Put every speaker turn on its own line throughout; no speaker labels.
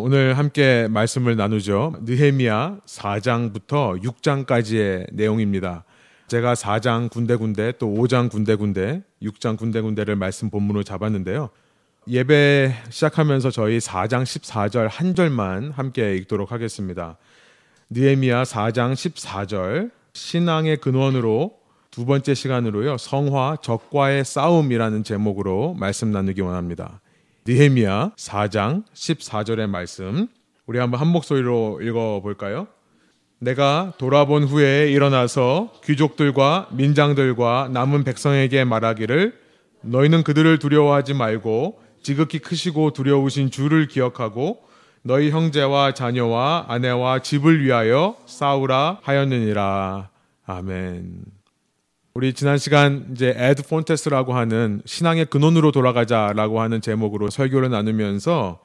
오늘 함께 말씀을 나누죠. 느헤미야 4장부터 6장까지의 내용입니다. 제가 4장 군데군데 또 5장 군데군데 6장 군데군데를 말씀 본문으로 잡았는데요. 예배 시작하면서 저희 4장 14절 한 절만 함께 읽도록 하겠습니다. 느헤미야 4장 14절 신앙의 근원으로 두 번째 시간으로요. 성화 적과의 싸움이라는 제목으로 말씀 나누기 원합니다. 느헤미야 4장 14절의 말씀 우리 한번 한 목소리로 읽어 볼까요? 내가 돌아본 후에 일어나서 귀족들과 민장들과 남은 백성에게 말하기를 너희는 그들을 두려워하지 말고 지극히 크시고 두려우신 주를 기억하고 너희 형제와 자녀와 아내와 집을 위하여 싸우라 하였느니라. 아멘. 우리 지난 시간 이제 에드 폰테스라고 하는 신앙의 근원으로 돌아가자라고 하는 제목으로 설교를 나누면서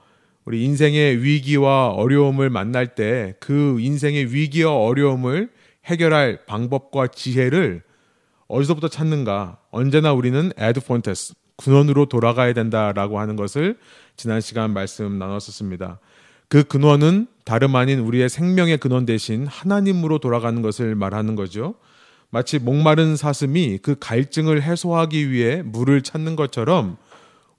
우리 인생의 위기와 어려움을 만날 때 그 인생의 위기와 어려움을 해결할 방법과 지혜를 어디서부터 찾는가? 언제나 우리는 에드 폰테스 근원으로 돌아가야 된다라고 하는 것을 지난 시간 말씀 나눴었습니다. 그 근원은 다름 아닌 우리의 생명의 근원 대신 하나님으로 돌아가는 것을 말하는 거죠. 마치 목마른 사슴이 그 갈증을 해소하기 위해 물을 찾는 것처럼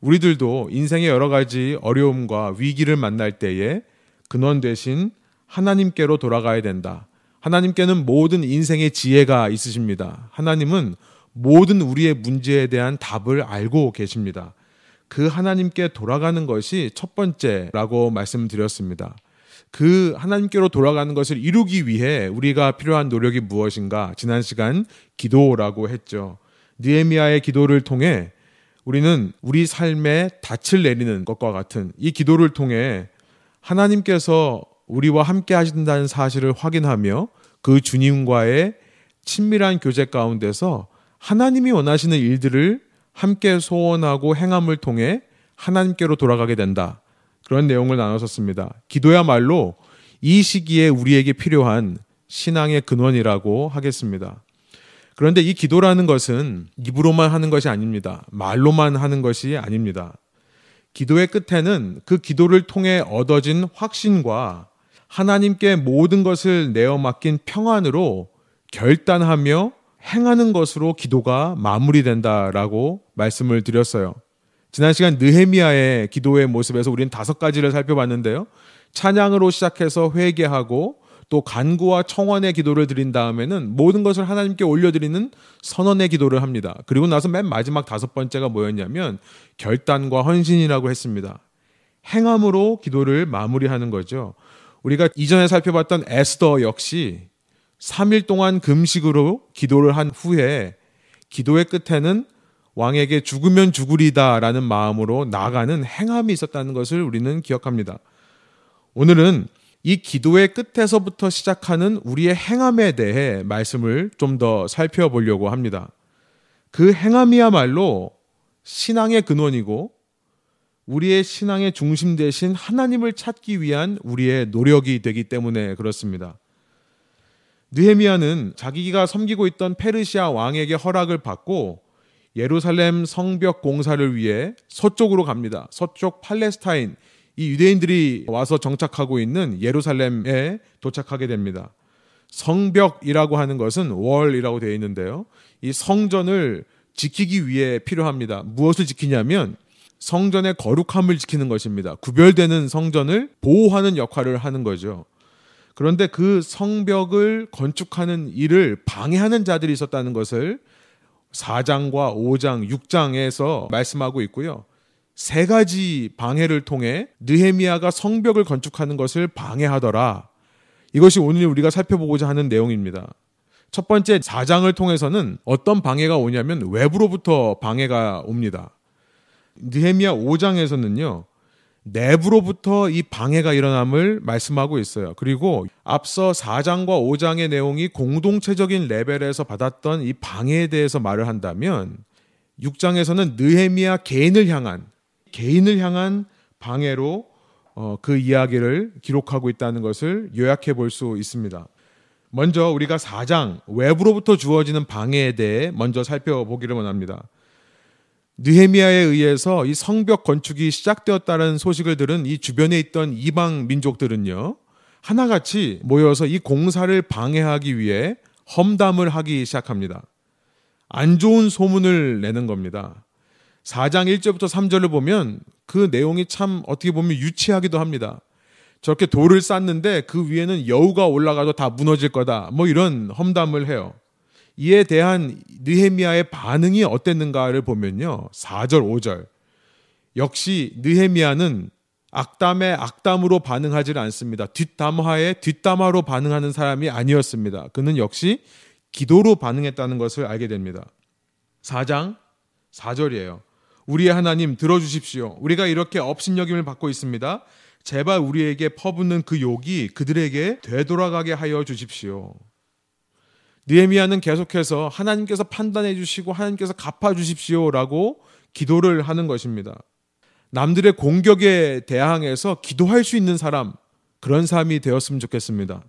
우리들도 인생의 여러 가지 어려움과 위기를 만날 때에 근원 대신 하나님께로 돌아가야 된다. 하나님께는 모든 인생의 지혜가 있으십니다. 하나님은 모든 우리의 문제에 대한 답을 알고 계십니다. 그 하나님께 돌아가는 것이 첫 번째라고 말씀드렸습니다. 그 하나님께로 돌아가는 것을 이루기 위해 우리가 필요한 노력이 무엇인가? 지난 시간 기도라고 했죠. 느헤미야의 기도를 통해 우리는 우리 삶에 닻을 내리는 것과 같은 이 기도를 통해 하나님께서 우리와 함께 하신다는 사실을 확인하며 그 주님과의 친밀한 교제 가운데서 하나님이 원하시는 일들을 함께 소원하고 행함을 통해 하나님께로 돌아가게 된다. 그런 내용을 나눴었습니다. 기도야말로 이 시기에 우리에게 필요한 신앙의 근원이라고 하겠습니다. 그런데 이 기도라는 것은 입으로만 하는 것이 아닙니다. 말로만 하는 것이 아닙니다. 기도의 끝에는 그 기도를 통해 얻어진 확신과 하나님께 모든 것을 내어 맡긴 평안으로 결단하며 행하는 것으로 기도가 마무리된다라고 말씀을 드렸어요. 지난 시간 느헤미야의 기도의 모습에서 우리는 다섯 가지를 살펴봤는데요. 찬양으로 시작해서 회개하고 또 간구와 청원의 기도를 드린 다음에는 모든 것을 하나님께 올려드리는 선언의 기도를 합니다. 그리고 나서 맨 마지막 다섯 번째가 뭐였냐면 결단과 헌신이라고 했습니다. 행함으로 기도를 마무리하는 거죠. 우리가 이전에 살펴봤던 에스더 역시 3일 동안 금식으로 기도를 한 후에 기도의 끝에는 왕에게 죽으면 죽으리다라는 마음으로 나가는 행함이 있었다는 것을 우리는 기억합니다. 오늘은 이 기도의 끝에서부터 시작하는 우리의 행함에 대해 말씀을 좀 더 살펴보려고 합니다. 그 행함이야말로 신앙의 근원이고 우리의 신앙의 중심 대신 하나님을 찾기 위한 우리의 노력이 되기 때문에 그렇습니다. 느헤미야는 자기가 섬기고 있던 페르시아 왕에게 허락을 받고 예루살렘 성벽 공사를 위해 서쪽으로 갑니다. 서쪽 팔레스타인 이 유대인들이 와서 정착하고 있는 예루살렘에 도착하게 됩니다. 성벽이라고 하는 것은 월이라고 되어 있는데요. 이 성전을 지키기 위해 필요합니다. 무엇을 지키냐면 성전의 거룩함을 지키는 것입니다. 구별되는 성전을 보호하는 역할을 하는 거죠. 그런데 그 성벽을 건축하는 일을 방해하는 자들이 있었다는 것을 4장과 5장, 6장에서 말씀하고 있고요. 세 가지 방해를 통해 느헤미야가 성벽을 건축하는 것을 방해하더라. 이것이 오늘 우리가 살펴보고자 하는 내용입니다. 첫 번째 4장을 통해서는 어떤 방해가 오냐면 외부로부터 방해가 옵니다. 느헤미야 5장에서는요. 내부로부터 이 방해가 일어남을 말씀하고 있어요. 그리고 앞서 4장과 5장의 내용이 공동체적인 레벨에서 받았던 이 방해에 대해서 말을 한다면 6장에서는 느헤미야 개인을 향한 개인을 향한 방해로 어, 그 이야기를 기록하고 있다는 것을 요약해 볼 수 있습니다. 먼저 우리가 4장 외부로부터 주어지는 방해에 대해 먼저 살펴보기를 원합니다. 느헤미야에 의해서 이 성벽 건축이 시작되었다는 소식을 들은 이 주변에 있던 이방 민족들은요. 하나같이 모여서 이 공사를 방해하기 위해 험담을 하기 시작합니다. 안 좋은 소문을 내는 겁니다. 4장 1절부터 3절을 보면 그 내용이 참 어떻게 보면 유치하기도 합니다. 저렇게 돌을 쌓는데 그 위에는 여우가 올라가도 다 무너질 거다. 뭐 이런 험담을 해요. 이에 대한 느헤미야의 반응이 어땠는가를 보면요. 4절, 5절. 역시 느헤미야는 악담에 악담으로 반응하지 않습니다. 뒷담화에 뒷담화로 반응하는 사람이 아니었습니다. 그는 역시 기도로 반응했다는 것을 알게 됩니다. 4장 4절이에요. 우리의 하나님 들어주십시오. 우리가 이렇게 업신여김을 받고 있습니다. 제발 우리에게 퍼붓는 그 욕이 그들에게 되돌아가게 하여 주십시오. 느헤미야는 계속해서 하나님께서 판단해 주시고 하나님께서 갚아 주십시오라고 기도를 하는 것입니다. 남들의 공격에 대항해서 기도할 수 있는 사람 그런 사람이 되었으면 좋겠습니다.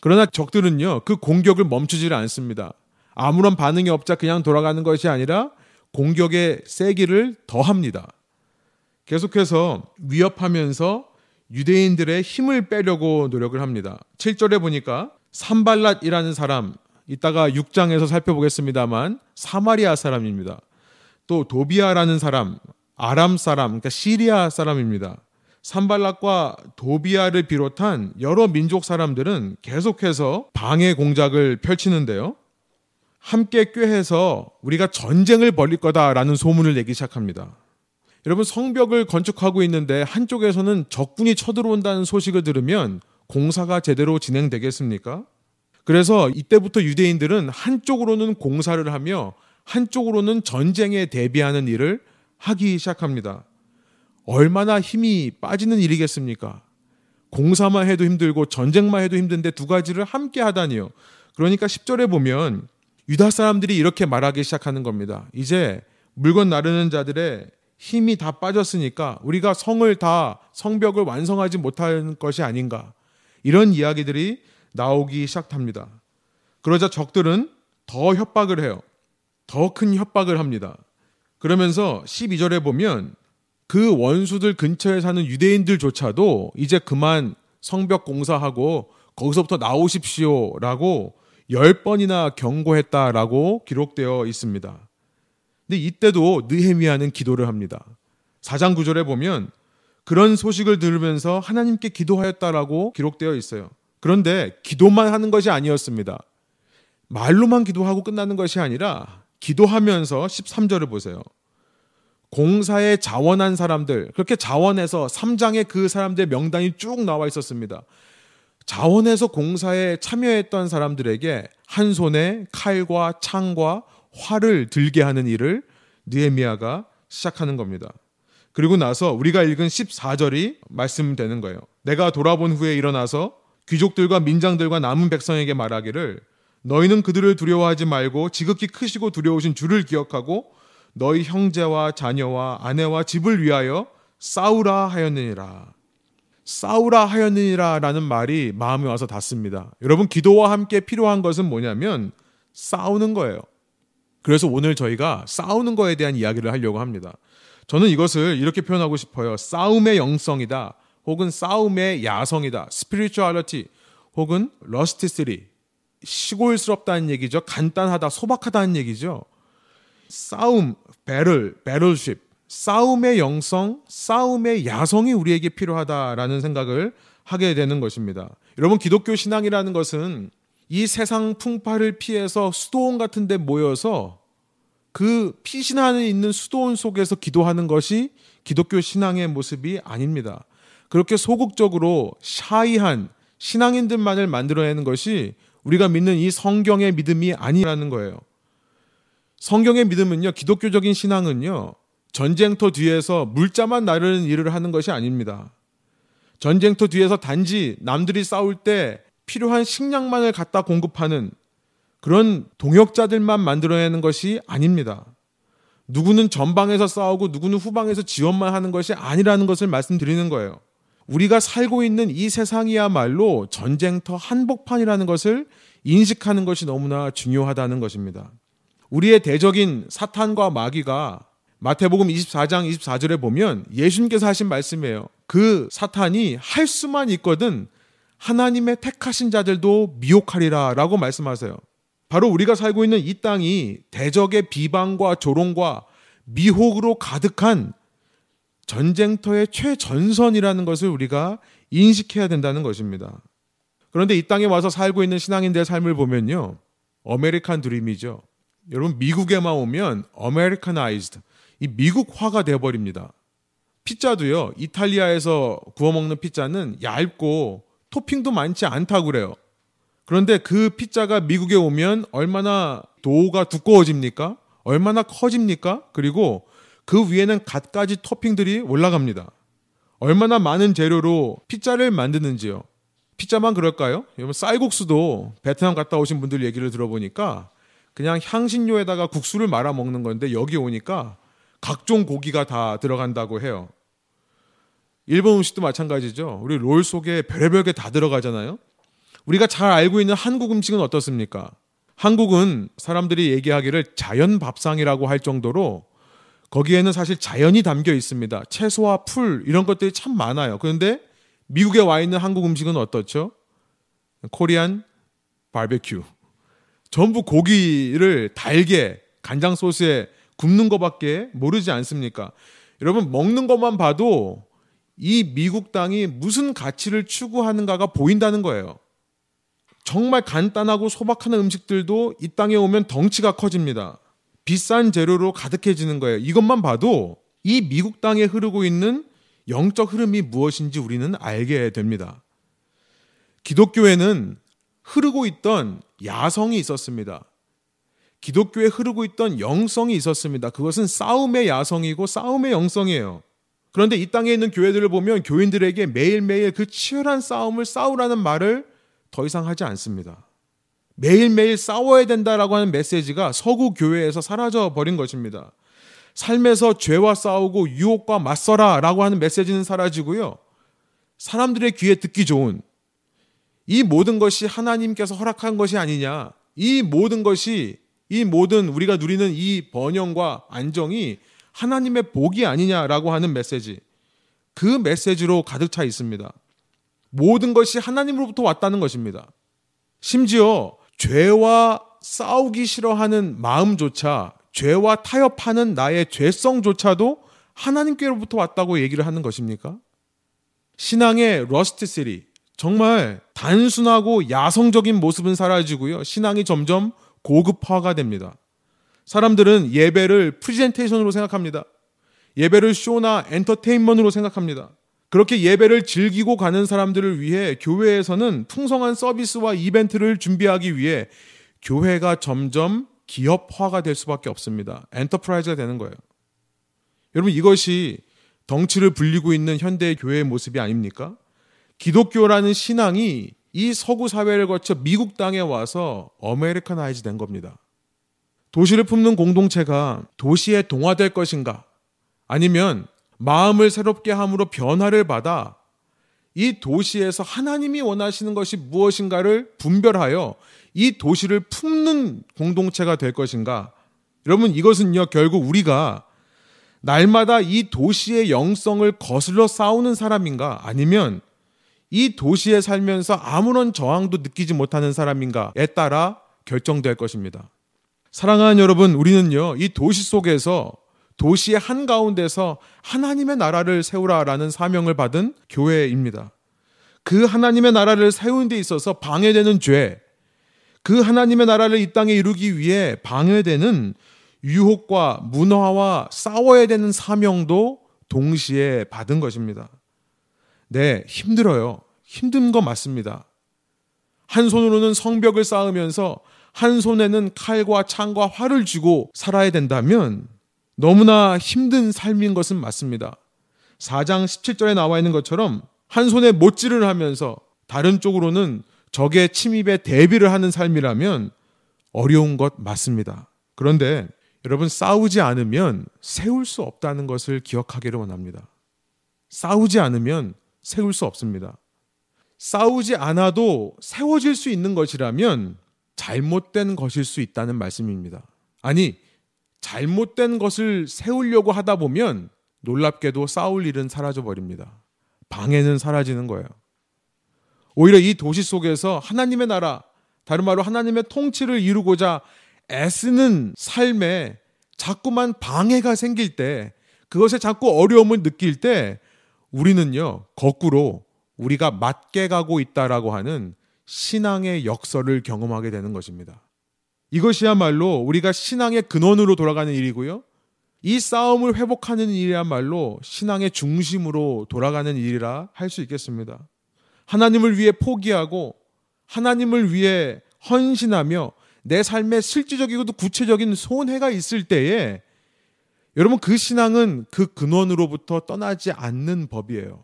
그러나 적들은요 그 공격을 멈추질 않습니다. 아무런 반응이 없자 그냥 돌아가는 것이 아니라 공격의 세기를 더합니다. 계속해서 위협하면서 유대인들의 힘을 빼려고 노력을 합니다. 7절에 보니까 산발랏이라는 사람 이따가 6장에서 살펴보겠습니다만 사마리아 사람입니다. 또 도비아라는 사람, 아람 사람, 그러니까 시리아 사람입니다. 산발락과 도비아를 비롯한 여러 민족 사람들은 계속해서 방해 공작을 펼치는데요. 함께 꾀해서 우리가 전쟁을 벌일 거다라는 소문을 내기 시작합니다. 여러분 성벽을 건축하고 있는데 한쪽에서는 적군이 쳐들어온다는 소식을 들으면 공사가 제대로 진행되겠습니까? 그래서 이때부터 유대인들은 한쪽으로는 공사를 하며 한쪽으로는 전쟁에 대비하는 일을 하기 시작합니다. 얼마나 힘이 빠지는 일이겠습니까? 공사만 해도 힘들고 전쟁만 해도 힘든데 두 가지를 함께 하다니요. 그러니까 10절에 보면 유다 사람들이 이렇게 말하기 시작하는 겁니다. 이제 물건 나르는 자들의 힘이 다 빠졌으니까 우리가 성을 다 성벽을 완성하지 못할 것이 아닌가. 이런 이야기들이 나오기 시작합니다. 그러자 적들은 더 협박을 해요. 더 큰 협박을 합니다. 그러면서 12절에 보면 그 원수들 근처에 사는 유대인들조차도 이제 그만 성벽 공사하고 거기서부터 나오십시오라고 열 번이나 경고했다라고 기록되어 있습니다. 근데 이때도 느헤미야는 기도를 합니다. 4장 9절에 보면 그런 소식을 들으면서 하나님께 기도하였다라고 기록되어 있어요. 그런데 기도만 하는 것이 아니었습니다. 말로만 기도하고 끝나는 것이 아니라 기도하면서 13절을 보세요. 공사에 자원한 사람들, 그렇게 자원해서 3장에 그 사람들의 명단이 쭉 나와 있었습니다. 자원해서 공사에 참여했던 사람들에게 한 손에 칼과 창과 활을 들게 하는 일을 느헤미야가 시작하는 겁니다. 그리고 나서 우리가 읽은 14절이 말씀되는 거예요. 내가 돌아본 후에 일어나서 귀족들과 민장들과 남은 백성에게 말하기를 너희는 그들을 두려워하지 말고 지극히 크시고 두려우신 주를 기억하고 너희 형제와 자녀와 아내와 집을 위하여 싸우라 하였느니라. 싸우라 하였느니라 라는 말이 마음에 와서 닿습니다. 여러분 기도와 함께 필요한 것은 뭐냐면 싸우는 거예요. 그래서 오늘 저희가 싸우는 거에 대한 이야기를 하려고 합니다. 저는 이것을 이렇게 표현하고 싶어요. 싸움의 영성이다. 혹은 싸움의 야성이다. spirituality 혹은 rusticity. 시골스럽다는 얘기죠. 간단하다, 소박하다는 얘기죠. 싸움, battle, battleship. 싸움의 영성, 싸움의 야성이 우리에게 필요하다라는 생각을 하게 되는 것입니다. 여러분, 기독교 신앙이라는 것은 이 세상 풍파를 피해서 수도원 같은 데 모여서 그 피신하는 있는 수도원 속에서 기도하는 것이 기독교 신앙의 모습이 아닙니다. 그렇게 소극적으로 샤이한 신앙인들만을 만들어내는 것이 우리가 믿는 이 성경의 믿음이 아니라는 거예요. 성경의 믿음은요, 기독교적인 신앙은요, 전쟁터 뒤에서 물자만 나르는 일을 하는 것이 아닙니다. 전쟁터 뒤에서 단지 남들이 싸울 때 필요한 식량만을 갖다 공급하는 그런 동역자들만 만들어내는 것이 아닙니다. 누구는 전방에서 싸우고 누구는 후방에서 지원만 하는 것이 아니라는 것을 말씀드리는 거예요. 우리가 살고 있는 이 세상이야말로 전쟁터 한복판이라는 것을 인식하는 것이 너무나 중요하다는 것입니다. 우리의 대적인 사탄과 마귀가 마태복음 24장 24절에 보면 예수님께서 하신 말씀이에요. 그 사탄이 할 수만 있거든 하나님의 택하신 자들도 미혹하리라 라고 말씀하세요. 바로 우리가 살고 있는 이 땅이 대적의 비방과 조롱과 미혹으로 가득한 전쟁터의 최전선이라는 것을 우리가 인식해야 된다는 것입니다. 그런데 이 땅에 와서 살고 있는 신앙인들의 삶을 보면요. American Dream이죠. 여러분 미국에만 오면 Americanized 이 미국화가 되어 버립니다. 피자도요. 이탈리아에서 구워 먹는 피자는 얇고 토핑도 많지 않다고 그래요. 그런데 그 피자가 미국에 오면 얼마나 도우가 두꺼워집니까? 얼마나 커집니까? 그리고 그 위에는 갖가지 토핑들이 올라갑니다. 얼마나 많은 재료로 피자를 만드는지요. 피자만 그럴까요? 여러분 쌀국수도 베트남 갔다 오신 분들 얘기를 들어보니까 그냥 향신료에다가 국수를 말아 먹는 건데 여기 오니까 각종 고기가 다 들어간다고 해요. 일본 음식도 마찬가지죠. 우리 롤 속에 별의별 게 다 들어가잖아요. 우리가 잘 알고 있는 한국 음식은 어떻습니까? 한국은 사람들이 얘기하기를 자연 밥상이라고 할 정도로 거기에는 사실 자연이 담겨 있습니다. 채소와 풀 이런 것들이 참 많아요. 그런데 미국에 와 있는 한국 음식은 어떻죠? 코리안 바베큐. 전부 고기를 달게 간장 소스에 굽는 것밖에 모르지 않습니까? 여러분 먹는 것만 봐도 이 미국 땅이 무슨 가치를 추구하는가가 보인다는 거예요. 정말 간단하고 소박한 음식들도 이 땅에 오면 덩치가 커집니다. 비싼 재료로 가득해지는 거예요. 이것만 봐도 이 미국 땅에 흐르고 있는 영적 흐름이 무엇인지 우리는 알게 됩니다. 기독교에는 흐르고 있던 야성이 있었습니다. 기독교에 흐르고 있던 영성이 있었습니다. 그것은 싸움의 야성이고 싸움의 영성이에요. 그런데 이 땅에 있는 교회들을 보면 교인들에게 매일매일 그 치열한 싸움을 싸우라는 말을 더 이상 하지 않습니다. 매일매일 싸워야 된다라고 하는 메시지가 서구 교회에서 사라져 버린 것입니다. 삶에서 죄와 싸우고 유혹과 맞서라 라고 하는 메시지는 사라지고요. 사람들의 귀에 듣기 좋은 이 모든 것이 하나님께서 허락한 것이 아니냐. 이 모든 것이 이 모든 우리가 누리는 이 번영과 안정이 하나님의 복이 아니냐라고 하는 메시지. 그 메시지로 가득 차 있습니다. 모든 것이 하나님으로부터 왔다는 것입니다. 심지어 죄와 싸우기 싫어하는 마음조차 죄와 타협하는 나의 죄성조차도 하나님께로부터 왔다고 얘기를 하는 것입니까? 신앙의 rusticity 정말 단순하고 야성적인 모습은 사라지고요. 신앙이 점점 고급화가 됩니다. 사람들은 예배를 프리젠테이션으로 생각합니다. 예배를 쇼나 엔터테인먼트로 생각합니다. 그렇게 예배를 즐기고 가는 사람들을 위해 교회에서는 풍성한 서비스와 이벤트를 준비하기 위해 교회가 점점 기업화가 될 수밖에 없습니다. enterprise가 되는 거예요. 여러분 이것이 덩치를 불리고 있는 현대 교회의 모습이 아닙니까? 기독교라는 신앙이 이 서구 사회를 거쳐 미국 땅에 와서 Americanize 된 겁니다. 도시를 품는 공동체가 도시에 동화될 것인가? 아니면 마음을 새롭게 함으로 변화를 받아 이 도시에서 하나님이 원하시는 것이 무엇인가를 분별하여 이 도시를 품는 공동체가 될 것인가? 여러분, 이것은요, 결국 우리가 날마다 이 도시의 영성을 거슬러 싸우는 사람인가? 아니면 이 도시에 살면서 아무런 저항도 느끼지 못하는 사람인가에 따라 결정될 것입니다. 사랑하는 여러분, 우리는요, 이 도시 속에서 도시의 한가운데서 하나님의 나라를 세우라라는 사명을 받은 교회입니다. 그 하나님의 나라를 세우는 데 있어서 방해되는 죄, 그 하나님의 나라를 이 땅에 이루기 위해 방해되는 유혹과 문화와 싸워야 되는 사명도 동시에 받은 것입니다. 네, 힘들어요. 힘든 거 맞습니다. 한 손으로는 성벽을 쌓으면서 한 손에는 칼과 창과 활을 쥐고 살아야 된다면 너무나 힘든 삶인 것은 맞습니다. 4장 17절에 나와 있는 것처럼 한 손에 못질을 하면서 다른 쪽으로는 적의 침입에 대비를 하는 삶이라면 어려운 것 맞습니다. 그런데 여러분 싸우지 않으면 세울 수 없다는 것을 기억하기를 원합니다. 싸우지 않으면 세울 수 없습니다. 싸우지 않아도 세워질 수 있는 것이라면 잘못된 것일 수 있다는 말씀입니다. 아니, 잘못된 것을 세우려고 하다 보면 놀랍게도 싸울 일은 사라져 버립니다. 방해는 사라지는 거예요. 오히려 이 도시 속에서 하나님의 나라, 다른 말로 하나님의 통치를 이루고자 애쓰는 삶에 자꾸만 방해가 생길 때, 그것에 자꾸 어려움을 느낄 때, 우리는요, 거꾸로 우리가 맞게 가고 있다라고 하는 신앙의 역설을 경험하게 되는 것입니다. 이것이야말로 우리가 신앙의 근원으로 돌아가는 일이고요. 이 싸움을 회복하는 일이야말로 신앙의 중심으로 돌아가는 일이라 할 수 있겠습니다. 하나님을 위해 포기하고 하나님을 위해 헌신하며 내 삶에 실질적이고도 구체적인 손해가 있을 때에 여러분 그 신앙은 그 근원으로부터 떠나지 않는 법이에요.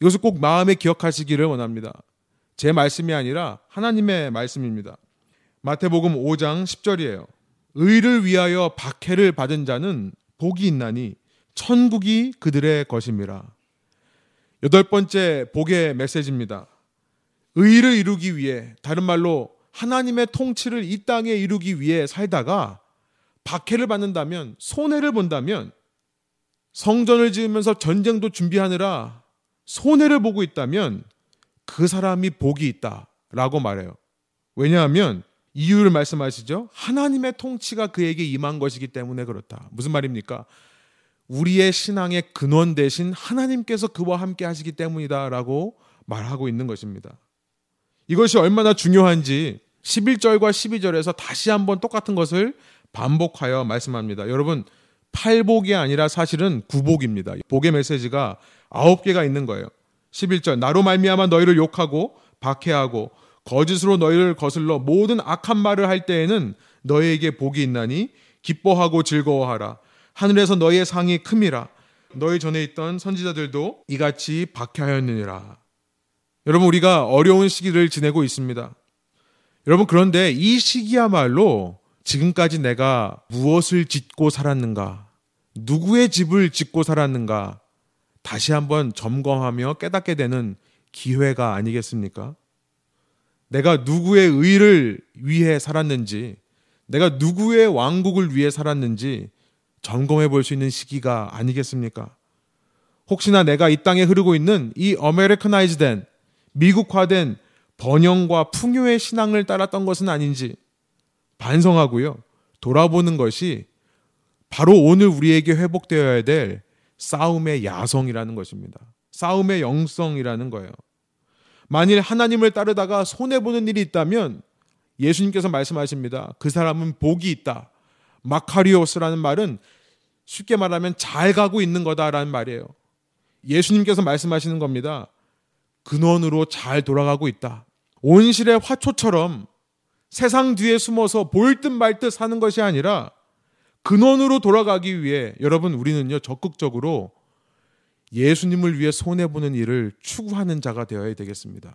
이것을 꼭 마음에 기억하시기를 원합니다. 제 말씀이 아니라 하나님의 말씀입니다. 마태복음 5장 10절이에요. 의를 위하여 박해를 받은 자는 복이 있나니 천국이 그들의 것임이라. 여덟 번째 복의 메시지입니다. 의를 이루기 위해 다른 말로 하나님의 통치를 이 땅에 이루기 위해 살다가 박해를 받는다면 손해를 본다면 성전을 지으면서 전쟁도 준비하느라 손해를 보고 있다면 그 사람이 복이 있다라고 말해요. 왜냐하면 이유를 말씀하시죠. 하나님의 통치가 그에게 임한 것이기 때문에 그렇다. 무슨 말입니까? 우리의 신앙의 근원 대신 하나님께서 그와 함께 하시기 때문이다라고 말하고 있는 것입니다. 이것이 얼마나 중요한지 11절과 12절에서 다시 한번 똑같은 것을 반복하여 말씀합니다. 여러분, 팔복이 아니라 사실은 구복입니다. 복의 메시지가 아홉 개가 있는 거예요. 11절 나로 말미암아 너희를 욕하고 박해하고 거짓으로 너희를 거슬러 모든 악한 말을 할 때에는 너희에게 복이 있나니 기뻐하고 즐거워하라. 하늘에서 너희의 상이 큼이라. 너희 전에 있던 선지자들도 이같이 박해하였느니라. 여러분 우리가 어려운 시기를 지내고 있습니다. 여러분 그런데 이 시기야말로 지금까지 내가 무엇을 짓고 살았는가? 누구의 집을 짓고 살았는가? 다시 한번 점검하며 깨닫게 되는 기회가 아니겠습니까? 내가 누구의 의를 위해 살았는지, 내가 누구의 왕국을 위해 살았는지 점검해 볼 수 있는 시기가 아니겠습니까? 혹시나 내가 이 땅에 흐르고 있는 이 어메리카나이즈된 미국화된 번영과 풍요의 신앙을 따랐던 것은 아닌지 반성하고요. 돌아보는 것이 바로 오늘 우리에게 회복되어야 될 싸움의 야성이라는 것입니다. 싸움의 영성이라는 거예요. 만일 하나님을 따르다가 손해보는 일이 있다면 예수님께서 말씀하십니다. 그 사람은 복이 있다. 마카리오스라는 말은 쉽게 말하면 잘 가고 있는 거다라는 말이에요. 예수님께서 말씀하시는 겁니다. 근원으로 잘 돌아가고 있다. 온실의 화초처럼 세상 뒤에 숨어서 보일 듯 말 듯 사는 것이 아니라 근원으로 돌아가기 위해 여러분 우리는요 적극적으로 예수님을 위해 손해보는 일을 추구하는 자가 되어야 되겠습니다.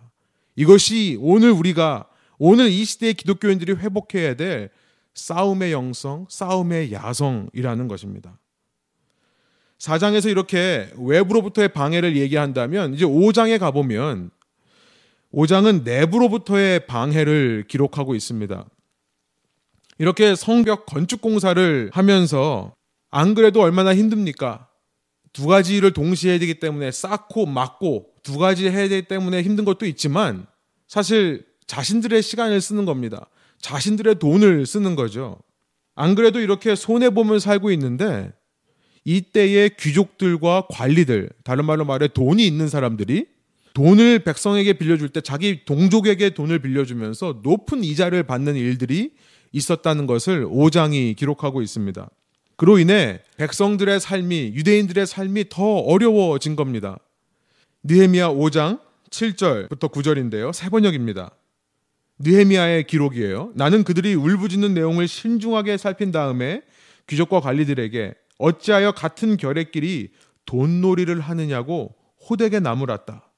이것이 오늘 우리가 오늘 이 시대의 기독교인들이 회복해야 될 싸움의 영성, 싸움의 야성이라는 것입니다. 4장에서 이렇게 외부로부터의 방해를 얘기한다면 이제 5장에 가보면 5장은 내부로부터의 방해를 기록하고 있습니다. 이렇게 성벽 건축 공사를 하면서 안 그래도 얼마나 힘듭니까? 두 가지를 동시에 해야 되기 때문에 쌓고 막고 두 가지 해야 되기 때문에 힘든 것도 있지만 사실 자신들의 시간을 쓰는 겁니다. 자신들의 돈을 쓰는 거죠. 안 그래도 이렇게 손해보면 살고 있는데 이때의 귀족들과 관리들, 다른 말로 말해 돈이 있는 사람들이 돈을 백성에게 빌려줄 때 자기 동족에게 돈을 빌려주면서 높은 이자를 받는 일들이 있었다는 것을 5장이 기록하고 있습니다. 그로 인해 백성들의 삶이 유대인들의 삶이 더 어려워진 겁니다. 느헤미야 5장 7절부터 9절인데요. 세 번역입니다. 느헤미야의 기록이에요. 나는 그들이 울부짖는 내용을 신중하게 살핀 다음에 귀족과 관리들에게 어찌하여 같은 결의끼리 돈놀이를 하느냐고 호되게 나무랐다.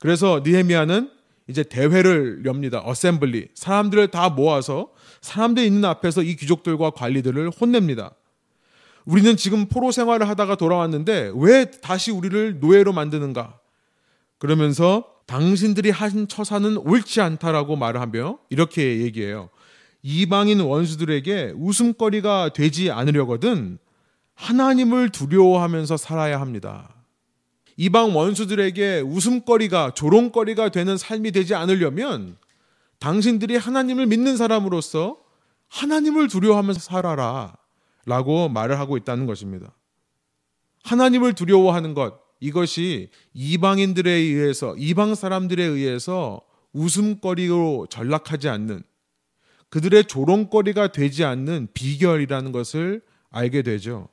그래서 느헤미야는 이제 대회를 엽니다. 어셈블리. 사람들을 다 모아서 사람들 있는 앞에서 이 귀족들과 관리들을 혼냅니다. 우리는 지금 포로 생활을 하다가 돌아왔는데 왜 다시 우리를 노예로 만드는가? 그러면서 당신들이 한 처사는 옳지 않다라고 말을 하며 이렇게 얘기해요. 이방인 원수들에게 웃음거리가 되지 않으려거든 하나님을 두려워하면서 살아야 합니다. 이방 원수들에게 웃음거리가 조롱거리가 되는 삶이 되지 않으려면 당신들이 하나님을 믿는 사람으로서 하나님을 두려워하면서 살아라 라고 말을 하고 있다는 것입니다. 하나님을 두려워하는 것 이것이 이방인들에 의해서 이방 사람들에 의해서 웃음거리로 전락하지 않는 그들의 조롱거리가 되지 않는 비결이라는 것을 알게 되죠.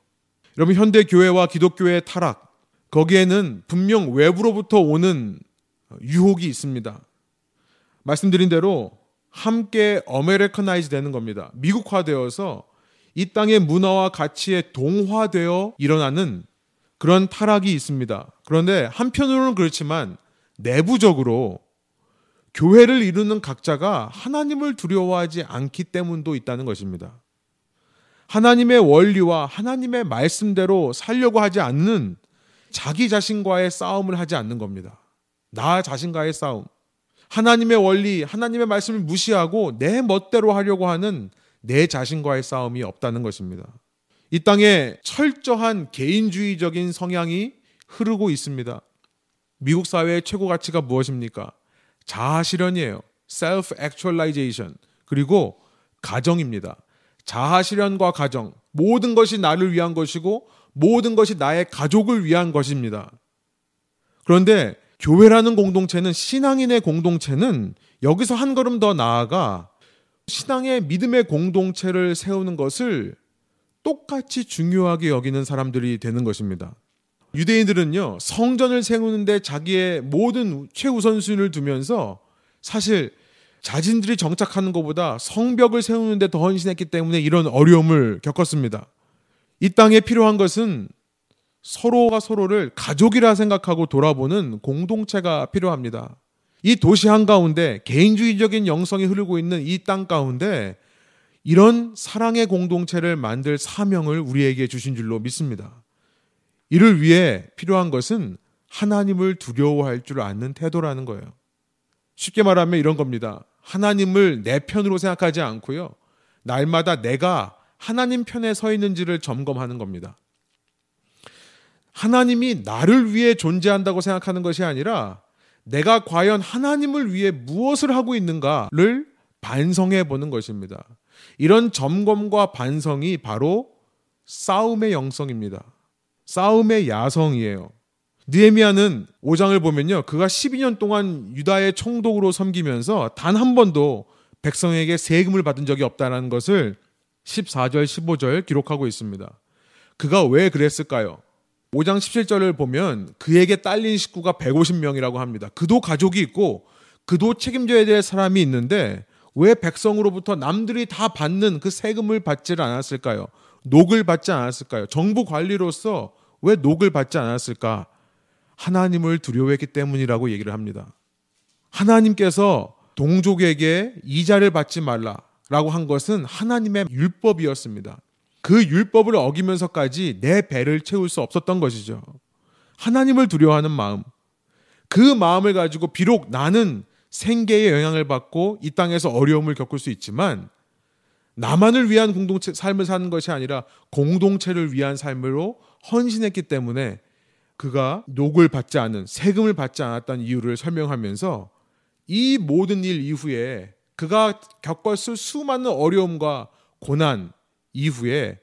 여러분 현대 교회와 기독교의 타락 거기에는 분명 외부로부터 오는 유혹이 있습니다. 말씀드린 대로 함께 Americanize 되는 겁니다. 미국화되어서 이 땅의 문화와 가치에 동화되어 일어나는 그런 타락이 있습니다. 그런데 한편으로는 그렇지만 내부적으로 교회를 이루는 각자가 하나님을 두려워하지 않기 때문도 있다는 것입니다. 하나님의 원리와 하나님의 말씀대로 살려고 하지 않는 자기 자신과의 싸움을 하지 않는 겁니다. 나 자신과의 싸움. 하나님의 원리, 하나님의 말씀을 무시하고 내 멋대로 하려고 하는 내 자신과의 싸움이 없다는 것입니다. 이 땅에 철저한 개인주의적인 성향이 흐르고 있습니다. 미국 사회의 최고 가치가 무엇입니까? 자아 실현이에요. self actualization. 그리고 가정입니다. 자아 실현과 가정. 모든 것이 나를 위한 것이고 모든 것이 나의 가족을 위한 것입니다. 그런데 교회라는 공동체는 신앙인의 공동체는 여기서 한 걸음 더 나아가 신앙의 믿음의 공동체를 세우는 것을 똑같이 중요하게 여기는 사람들이 되는 것입니다. 유대인들은요, 성전을 세우는데 자기의 모든 최우선순위를 두면서 사실 자신들이 정착하는 것보다 성벽을 세우는데 더 헌신했기 때문에 이런 어려움을 겪었습니다. 이 땅에 필요한 것은 서로가 서로를 가족이라 생각하고 돌아보는 공동체가 필요합니다. 이 도시 한가운데 개인주의적인 영성이 흐르고 있는 이 땅 가운데 이런 사랑의 공동체를 만들 사명을 우리에게 주신 줄로 믿습니다. 이를 위해 필요한 것은 하나님을 두려워할 줄 아는 태도라는 거예요. 쉽게 말하면 이런 겁니다. 하나님을 내 편으로 생각하지 않고요. 날마다 내가 하나님 편에 서 있는지를 점검하는 겁니다. 하나님이 나를 위해 존재한다고 생각하는 것이 아니라 내가 과연 하나님을 위해 무엇을 하고 있는가를 반성해 보는 것입니다. 이런 점검과 반성이 바로 싸움의 영성입니다. 싸움의 야성이에요. 느헤미야는 5장을 보면요. 그가 12년 동안 유다의 총독으로 섬기면서 단 한 번도 백성에게 세금을 받은 적이 없다는 것을 14절, 15절 기록하고 있습니다. 그가 왜 그랬을까요? 5장 17절을 보면 그에게 딸린 식구가 150명이라고 합니다. 그도 가족이 있고 그도 책임져야 될 사람이 있는데 왜 백성으로부터 남들이 다 받는 그 세금을 받지를 않았을까요? 녹을 받지 않았을까요? 정부 관리로서 왜 녹을 받지 않았을까? 하나님을 두려워했기 때문이라고 얘기를 합니다. 하나님께서 동족에게 이자를 받지 말라라고 한 것은 하나님의 율법이었습니다. 그 율법을 어기면서까지 내 배를 채울 수 없었던 것이죠. 하나님을 두려워하는 마음. 그 마음을 가지고 비록 나는 생계에 영향을 받고 이 땅에서 어려움을 겪을 수 있지만 나만을 위한 공동체 삶을 사는 것이 아니라 공동체를 위한 삶으로 헌신했기 때문에 그가 녹을 받지 않은 세금을 받지 않았던 이유를 설명하면서 이 모든 일 이후에 그가 겪었을 수많은 어려움과 고난 이후에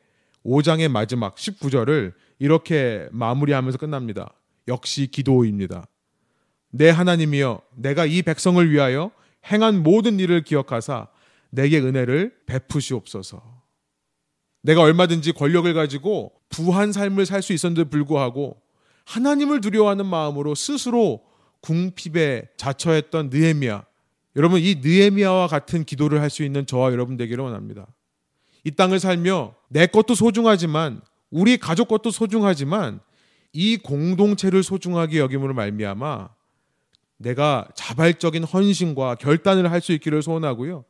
5장의 마지막 19절을 이렇게 마무리하면서 끝납니다. 역시 기도입니다. 내 하나님이여 내가 이 백성을 위하여 행한 모든 일을 기억하사 내게 은혜를 베푸시옵소서. 내가 얼마든지 권력을 가지고 부한 삶을 살 수 있었는데 불구하고 하나님을 두려워하는 마음으로 스스로 궁핍에 자처했던 느헤미야. 여러분 이 느헤미야와 같은 기도를 할 수 있는 저와 여러분 되기를 원합니다. 이 땅을 살며 내 것도 소중하지만 우리 가족 것도 소중하지만 이 공동체를 소중하게 여김으로 말미암아 내가 자발적인 헌신과 결단을 할 수 있기를 소원하고요.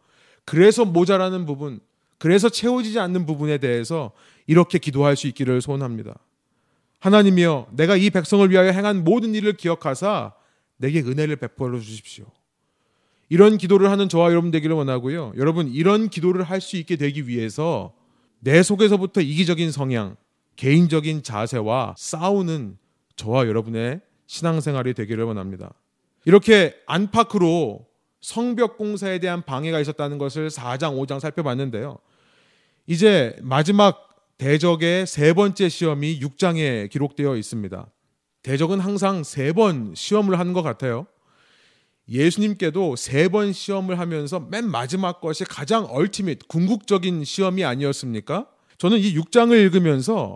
그래서 모자라는 부분, 그래서 채워지지 않는 부분에 대해서 이렇게 기도할 수 있기를 소원합니다. 하나님이여, 내가 이 백성을 위하여 행한 모든 일을 기억하사 내게 은혜를 베풀어 주십시오. 이런 기도를 하는 저와 여러분 되기를 원하고요. 여러분 이런 기도를 할 수 있게 되기 위해서 내 속에서부터 이기적인 성향, 개인적인 자세와 싸우는 저와 여러분의 신앙생활이 되기를 원합니다. 이렇게 안팎으로 성벽 공사에 대한 방해가 있었다는 것을 4장, 5장 살펴봤는데요. 이제 마지막 대적의 세 번째 시험이 6장에 기록되어 있습니다. 대적은 항상 세 번 시험을 하는 것 같아요. 예수님께도 세 번 시험을 하면서 맨 마지막 것이 가장 얼티밋 궁극적인 시험이 아니었습니까? 저는 이 6장을 읽으면서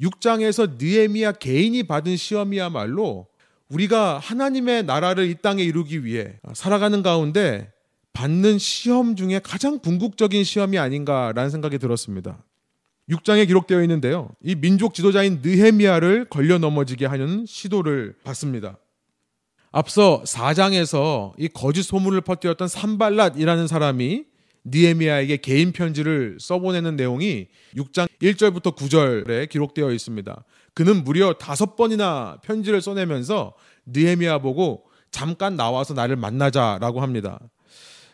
6장에서 느헤미야 개인이 받은 시험이야말로 우리가 하나님의 나라를 이 땅에 이루기 위해 살아가는 가운데 받는 시험 중에 가장 궁극적인 시험이 아닌가라는 생각이 들었습니다. 6장에 기록되어 있는데요. 이 민족 지도자인 느헤미야를 걸려 넘어지게 하는 시도를 받습니다. 앞서 4장에서 이 거짓 소문을 퍼뜨렸던 산발랏이라는 사람이 니에미아에게 개인 편지를 써보내는 내용이 6장 1절부터 9절에 기록되어 있습니다. 그는 무려 다섯 번이나 편지를 써내면서 느헤미야 보고 잠깐 나와서 나를 만나자라고 합니다.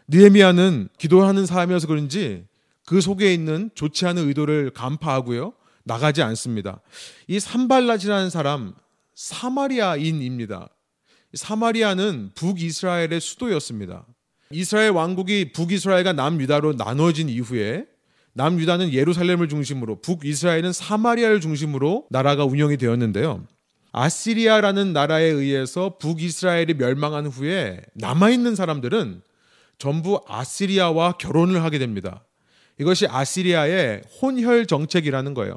느헤미야는 기도하는 사람이어서 그런지 그 속에 있는 좋지 않은 의도를 간파하고요. 나가지 않습니다. 이 산발랏이라는 사람 사마리아인입니다. 사마리아는 북이스라엘의 수도였습니다. 이스라엘 왕국이 북이스라엘과 남유다로 나눠진 이후에 남유다는 예루살렘을 중심으로 북이스라엘은 사마리아를 중심으로 나라가 운영이 되었는데요. 아시리아라는 나라에 의해서 북이스라엘이 멸망한 후에 남아있는 사람들은 전부 아시리아와 결혼을 하게 됩니다. 이것이 아시리아의 혼혈 정책이라는 거예요.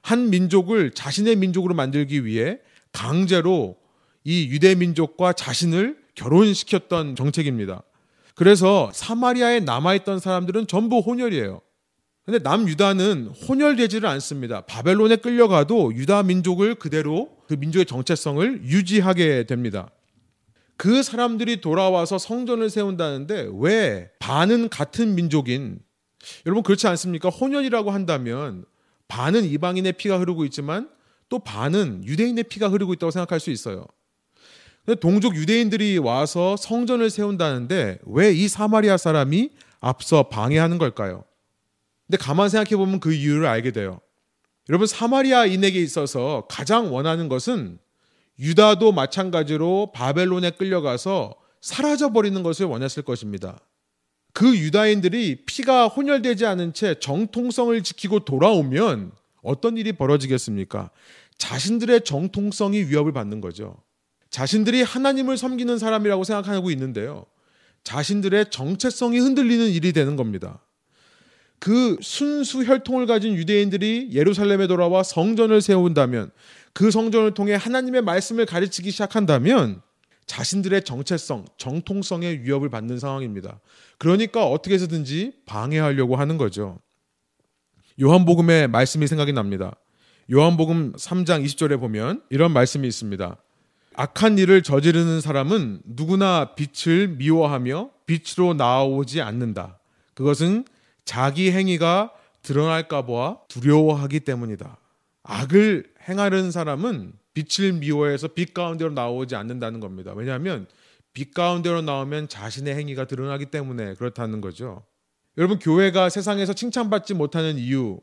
한 민족을 자신의 민족으로 만들기 위해 강제로 이 유대 민족과 자신을 결혼시켰던 정책입니다. 그래서 사마리아에 남아있던 사람들은 전부 혼혈이에요. 근데 남유다는 혼혈되지를 않습니다. 바벨론에 끌려가도 유다 민족을 그대로 그 민족의 정체성을 유지하게 됩니다. 그 사람들이 돌아와서 성전을 세운다는데 왜 반은 같은 민족인 여러분 그렇지 않습니까? 혼혈이라고 한다면 반은 이방인의 피가 흐르고 있지만 또 반은 유대인의 피가 흐르고 있다고 생각할 수 있어요. 동족 유대인들이 와서 성전을 세운다는데 왜 이 사마리아 사람이 앞서 방해하는 걸까요? 근데 가만 생각해 보면 그 이유를 알게 돼요. 여러분 사마리아인에게 있어서 가장 원하는 것은 유다도 마찬가지로 바벨론에 끌려가서 사라져 버리는 것을 원했을 것입니다. 그 유다인들이 피가 혼혈되지 않은 채 정통성을 지키고 돌아오면 어떤 일이 벌어지겠습니까? 자신들의 정통성이 위협을 받는 거죠. 자신들이 하나님을 섬기는 사람이라고 생각하고 있는데요. 자신들의 정체성이 흔들리는 일이 되는 겁니다. 그 순수 혈통을 가진 유대인들이 예루살렘에 돌아와 성전을 세운다면 그 성전을 통해 하나님의 말씀을 가르치기 시작한다면 자신들의 정체성, 정통성에 위협을 받는 상황입니다. 그러니까 어떻게 해서든지 방해하려고 하는 거죠. 요한복음의 말씀이 생각이 납니다. 요한복음 3장 20절에 보면 이런 말씀이 있습니다. 악한 일을 저지르는 사람은 누구나 빛을 미워하며 빛으로 나오지 않는다. 그것은 자기 행위가 드러날까 봐 두려워하기 때문이다. 악을 행하는 사람은 빛을 미워해서 빛 가운데로 나오지 않는다는 겁니다. 왜냐하면 빛 가운데로 나오면 자신의 행위가 드러나기 때문에 그렇다는 거죠. 여러분 교회가 세상에서 칭찬받지 못하는 이유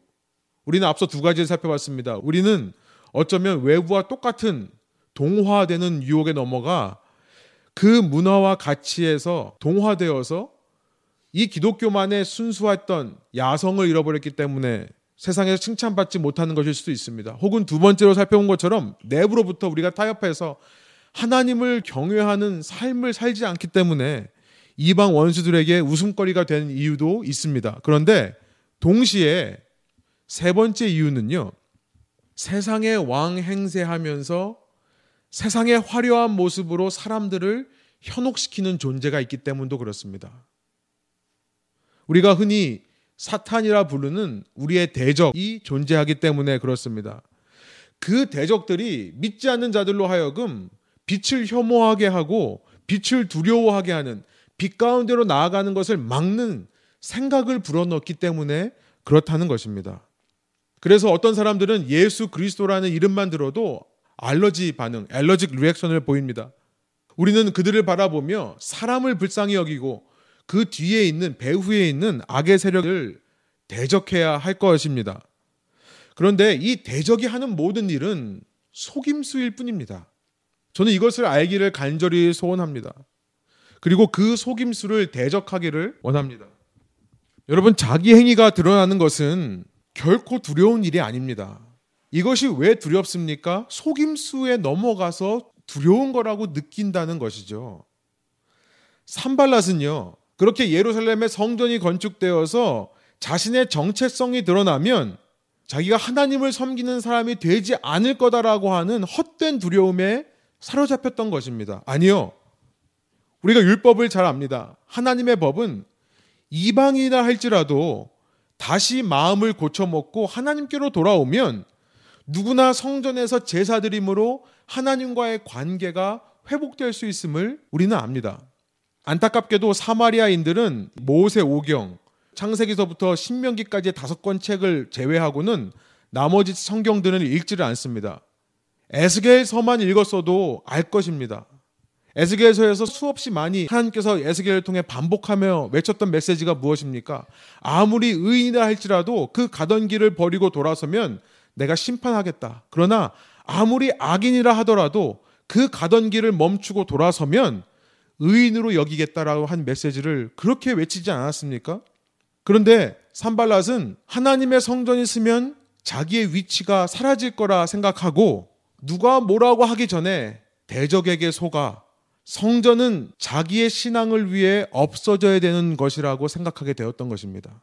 우리는 앞서 두 가지를 살펴봤습니다. 우리는 어쩌면 외부와 똑같은 동화되는 유혹에 넘어가 그 문화와 가치에서 동화되어서 이 기독교만의 순수했던 야성을 잃어버렸기 때문에 세상에서 칭찬받지 못하는 것일 수도 있습니다. 혹은 두 번째로 살펴본 것처럼 내부로부터 우리가 타협해서 하나님을 경외하는 삶을 살지 않기 때문에 이방 원수들에게 웃음거리가 된 이유도 있습니다. 그런데 동시에 세 번째 이유는요. 세상의 왕 행세하면서 세상의 화려한 모습으로 사람들을 현혹시키는 존재가 있기 때문도 그렇습니다. 우리가 흔히 사탄이라 부르는 우리의 대적이 존재하기 때문에 그렇습니다. 그 대적들이 믿지 않는 자들로 하여금 빛을 혐오하게 하고 빛을 두려워하게 하는 빛 가운데로 나아가는 것을 막는 생각을 불어넣기 때문에 그렇다는 것입니다. 그래서 어떤 사람들은 예수 그리스도라는 이름만 들어도 알러지 반응, 알러직 리액션을 보입니다. 우리는 그들을 바라보며 사람을 불쌍히 여기고 그 뒤에 있는 배후에 있는 악의 세력을 대적해야 할 것입니다. 그런데 이 대적이 하는 모든 일은 속임수일 뿐입니다. 저는 이것을 알기를 간절히 소원합니다. 그리고 그 속임수를 대적하기를 원합니다. 여러분, 자기 행위가 드러나는 것은 결코 두려운 일이 아닙니다. 이것이 왜 두렵습니까? 속임수에 넘어가서 두려운 거라고 느낀다는 것이죠. 산발랏은요, 그렇게 예루살렘의 성전이 건축되어서 자신의 정체성이 드러나면 자기가 하나님을 섬기는 사람이 되지 않을 거다라고 하는 헛된 두려움에 사로잡혔던 것입니다. 아니요. 우리가 율법을 잘 압니다. 하나님의 법은 이방이나 할지라도 다시 마음을 고쳐먹고 하나님께로 돌아오면 누구나 성전에서 제사드림으로 하나님과의 관계가 회복될 수 있음을 우리는 압니다. 안타깝게도 사마리아인들은 모세 오경, 창세기서부터 신명기까지의 다섯 권 책을 제외하고는 나머지 성경들은 읽지를 않습니다. 에스겔서만 읽었어도 알 것입니다. 에스겔서에서 수없이 많이 하나님께서 에스겔을 통해 반복하며 외쳤던 메시지가 무엇입니까? 아무리 의인이라 할지라도 그 가던 길을 버리고 돌아서면 내가 심판하겠다. 그러나 아무리 악인이라 하더라도 그 가던 길을 멈추고 돌아서면 의인으로 여기겠다라고 한 메시지를 그렇게 외치지 않았습니까? 그런데 산발랏은 하나님의 성전이 있으면 자기의 위치가 사라질 거라 생각하고 누가 뭐라고 하기 전에 대적에게 속아 성전은 자기의 신앙을 위해 없어져야 되는 것이라고 생각하게 되었던 것입니다.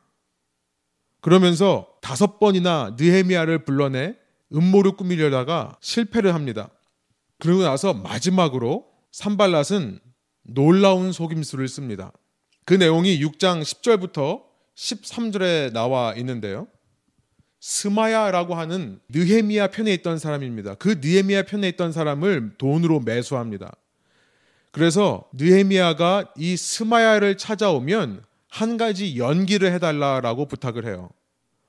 그러면서 다섯 번이나 느헤미야를 불러내 음모를 꾸미려다가 실패를 합니다. 그리고 나서 마지막으로 산발랏은 놀라운 속임수를 씁니다. 그 내용이 6장 10절부터 13절에 나와 있는데요. 스마야라고 하는 느헤미야 편에 있던 사람입니다. 그 느헤미야 편에 있던 사람을 돈으로 매수합니다. 그래서 느헤미야가 이 스마야를 찾아오면 한 가지 연기를 해달라라고 부탁을 해요.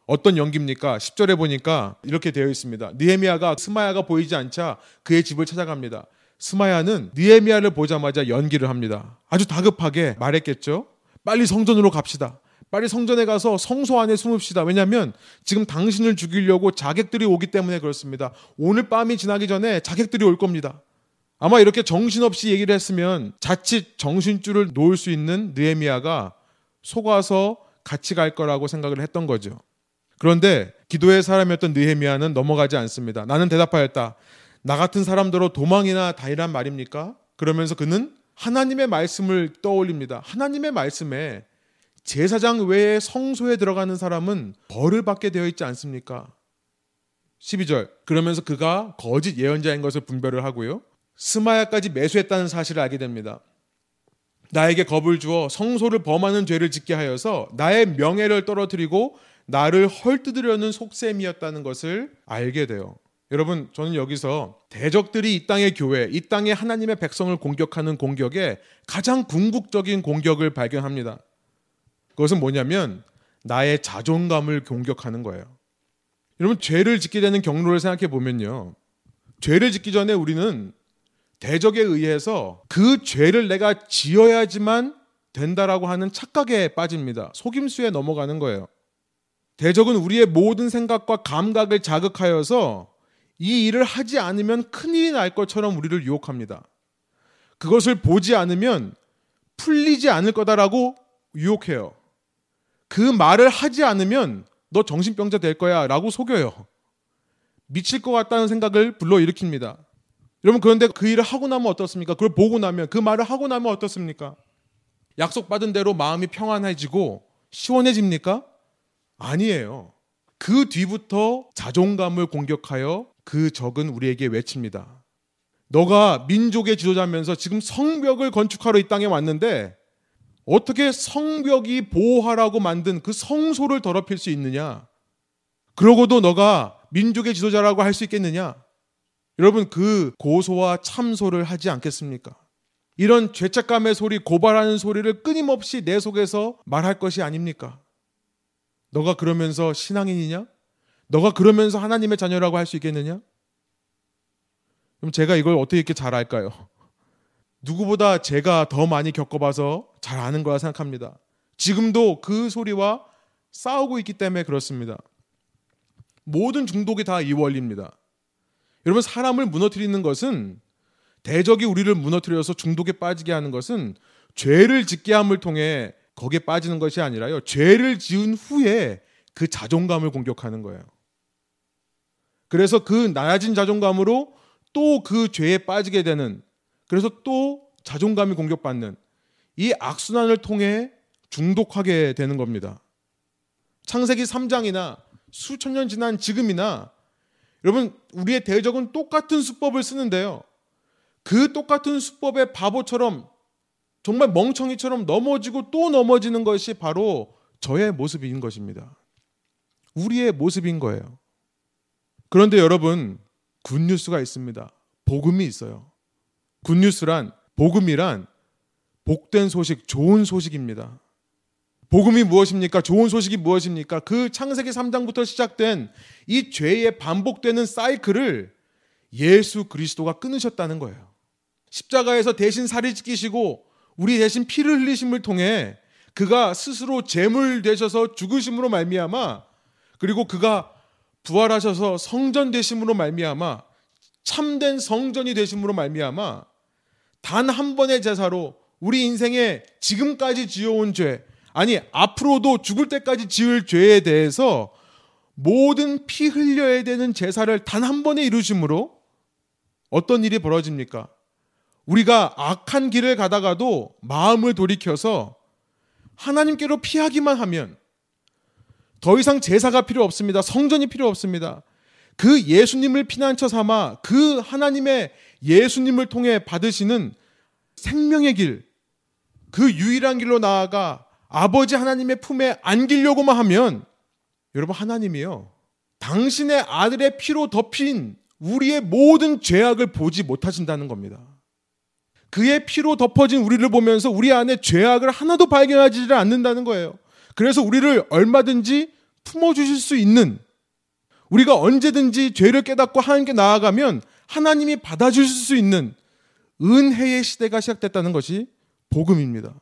어떤 연기입니까? 10절에 보니까 이렇게 되어 있습니다. 느헤미야가 스마야가 보이지 않자 그의 집을 찾아갑니다. 스마야는 느헤미야를 보자마자 연기를 합니다. 아주 다급하게 말했겠죠. 빨리 성전으로 갑시다. 빨리 성전에 가서 성소 안에 숨읍시다. 왜냐하면 지금 당신을 죽이려고 자객들이 오기 때문에 그렇습니다. 오늘 밤이 지나기 전에 자객들이 올 겁니다. 아마 이렇게 정신없이 얘기를 했으면 자칫 정신줄을 놓을 수 있는 느헤미야가 속아서 같이 갈 거라고 생각을 했던 거죠. 그런데 기도의 사람이었던 느헤미야는 넘어가지 않습니다. 나는 대답하였다. 나 같은 사람들로 도망이나 다니란 말입니까? 그러면서 그는 하나님의 말씀을 떠올립니다. 하나님의 말씀에 제사장 외에 성소에 들어가는 사람은 벌을 받게 되어 있지 않습니까? 12절. 그러면서 그가 거짓 예언자인 것을 분별을 하고요. 스마야까지 매수했다는 사실을 알게 됩니다. 나에게 겁을 주어 성소를 범하는 죄를 짓게 하여서 나의 명예를 떨어뜨리고 나를 헐뜯으려는 속셈이었다는 것을 알게 돼요. 여러분, 저는 여기서 대적들이 이 땅의 교회, 이 땅의 하나님의 백성을 공격하는 공격에 가장 궁극적인 공격을 발견합니다. 그것은 뭐냐면 나의 자존감을 공격하는 거예요. 여러분, 죄를 짓게 되는 경로를 생각해 보면요. 죄를 짓기 전에 우리는 대적에 의해서 그 죄를 내가 지어야지만 된다라고 하는 착각에 빠집니다. 속임수에 넘어가는 거예요. 대적은 우리의 모든 생각과 감각을 자극하여서 이 일을 하지 않으면 큰일이 날 것처럼 우리를 유혹합니다. 그것을 보지 않으면 풀리지 않을 거다라고 유혹해요. 그 말을 하지 않으면 너 정신병자 될 거야 라고 속여요. 미칠 것 같다는 생각을 불러일으킵니다. 여러분, 그런데 그 일을 하고 나면 어떻습니까? 그걸 보고 나면, 그 말을 하고 나면 어떻습니까? 약속받은 대로 마음이 평안해지고 시원해집니까? 아니에요. 그 뒤부터 자존감을 공격하여 그 적은 우리에게 외칩니다. 너가 민족의 지도자면서 지금 성벽을 건축하러 이 땅에 왔는데 어떻게 성벽이 보호하라고 만든 그 성소를 더럽힐 수 있느냐? 그러고도 너가 민족의 지도자라고 할 수 있겠느냐? 여러분 그 고소와 참소를 하지 않겠습니까? 이런 죄책감의 소리, 고발하는 소리를 끊임없이 내 속에서 말할 것이 아닙니까? 너가 그러면서 신앙인이냐? 너가 그러면서 하나님의 자녀라고 할 수 있겠느냐? 그럼 제가 이걸 어떻게 이렇게 잘 알까요? 누구보다 제가 더 많이 겪어봐서 잘 아는 거라 생각합니다. 지금도 그 소리와 싸우고 있기 때문에 그렇습니다. 모든 중독이 다 이 원리입니다. 여러분 사람을 무너뜨리는 것은 대적이 우리를 무너뜨려서 중독에 빠지게 하는 것은 죄를 짓게 함을 통해 거기에 빠지는 것이 아니라요. 죄를 지은 후에 그 자존감을 공격하는 거예요. 그래서 그 낮아진 자존감으로 또 그 죄에 빠지게 되는 그래서 또 자존감이 공격받는 이 악순환을 통해 중독하게 되는 겁니다. 창세기 3장이나 수천 년 지난 지금이나 여러분 우리의 대적은 똑같은 수법을 쓰는데요. 그 똑같은 수법의 바보처럼 정말 멍청이처럼 넘어지고 또 넘어지는 것이 바로 저의 모습인 것입니다. 우리의 모습인 거예요. 그런데 여러분 굿뉴스가 있습니다. 복음이 있어요. 굿뉴스란 복음이란 복된 소식, 좋은 소식입니다. 복음이 무엇입니까? 좋은 소식이 무엇입니까? 그 창세기 3장부터 시작된 이 죄의 반복되는 사이클을 예수 그리스도가 끊으셨다는 거예요. 십자가에서 대신 살이 찢기시고 우리 대신 피를 흘리심을 통해 그가 스스로 제물 되셔서 죽으심으로 말미암아 그리고 그가 부활하셔서 성전 되심으로 말미암아 참된 성전이 되심으로 말미암아 단 한 번의 제사로 우리 인생에 지금까지 지어온 죄 아니 앞으로도 죽을 때까지 지을 죄에 대해서 모든 피 흘려야 되는 제사를 단 한 번에 이루심으로 어떤 일이 벌어집니까? 우리가 악한 길을 가다가도 마음을 돌이켜서 하나님께로 피하기만 하면 더 이상 제사가 필요 없습니다. 성전이 필요 없습니다. 그 예수님을 피난처 삼아 그 하나님의 예수님을 통해 받으시는 생명의 길, 그 유일한 길로 나아가 아버지 하나님의 품에 안기려고만 하면 여러분 하나님이요. 당신의 아들의 피로 덮인 우리의 모든 죄악을 보지 못하신다는 겁니다. 그의 피로 덮어진 우리를 보면서 우리 안에 죄악을 하나도 발견하지 않는다는 거예요. 그래서 우리를 얼마든지 품어주실 수 있는 우리가 언제든지 죄를 깨닫고 하나님께 나아가면 하나님이 받아주실 수 있는 은혜의 시대가 시작됐다는 것이 복음입니다.